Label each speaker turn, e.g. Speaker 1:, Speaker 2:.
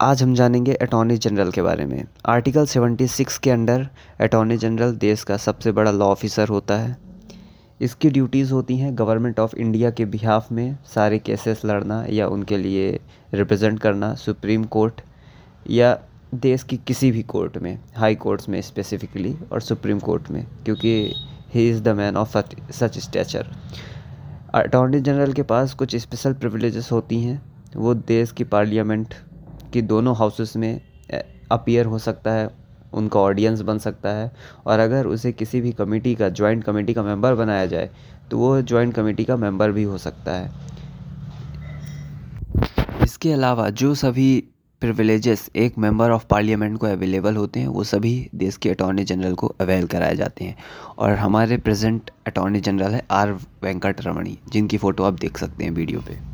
Speaker 1: आज हम जानेंगे अटॉर्नी जनरल के बारे में। आर्टिकल 76 के अंडर अटॉर्नी जनरल देश का सबसे बड़ा लॉ ऑफिसर होता है। इसकी ड्यूटीज़ होती हैं गवर्नमेंट ऑफ़ इंडिया के बिहाफ में सारे केसेस लड़ना या उनके लिए रिप्रेजेंट करना सुप्रीम कोर्ट या देश की किसी भी कोर्ट में हाई कोर्ट्स में स्पेसिफिकली और सुप्रीम कोर्ट में, क्योंकि he is the man of such stature attorney general के पास कुछ स्पेशल प्रिविलेजेस होती हैं। वो देश की पार्लियामेंट की दोनों हाउसेस में अपीयर हो सकता है, उनका ऑडियंस बन सकता है। और अगर उसे किसी भी कमेटी का जॉइंट कमेटी का मेंबर बनाया जाए तो वो जॉइंट कमेटी का मेंबर भी हो सकता है। इसके अलावा जो सभी प्रिविलेजेस एक मेंबर ऑफ़ पार्लियामेंट को अवेलेबल होते हैं, वो सभी देश के अटॉर्नी जनरल को अवेल कराए जाते हैं। और हमारे प्रेजेंट अटॉर्नी जनरल है आर वेंकट रमणी, जिनकी फ़ोटो आप देख सकते हैं वीडियो पे।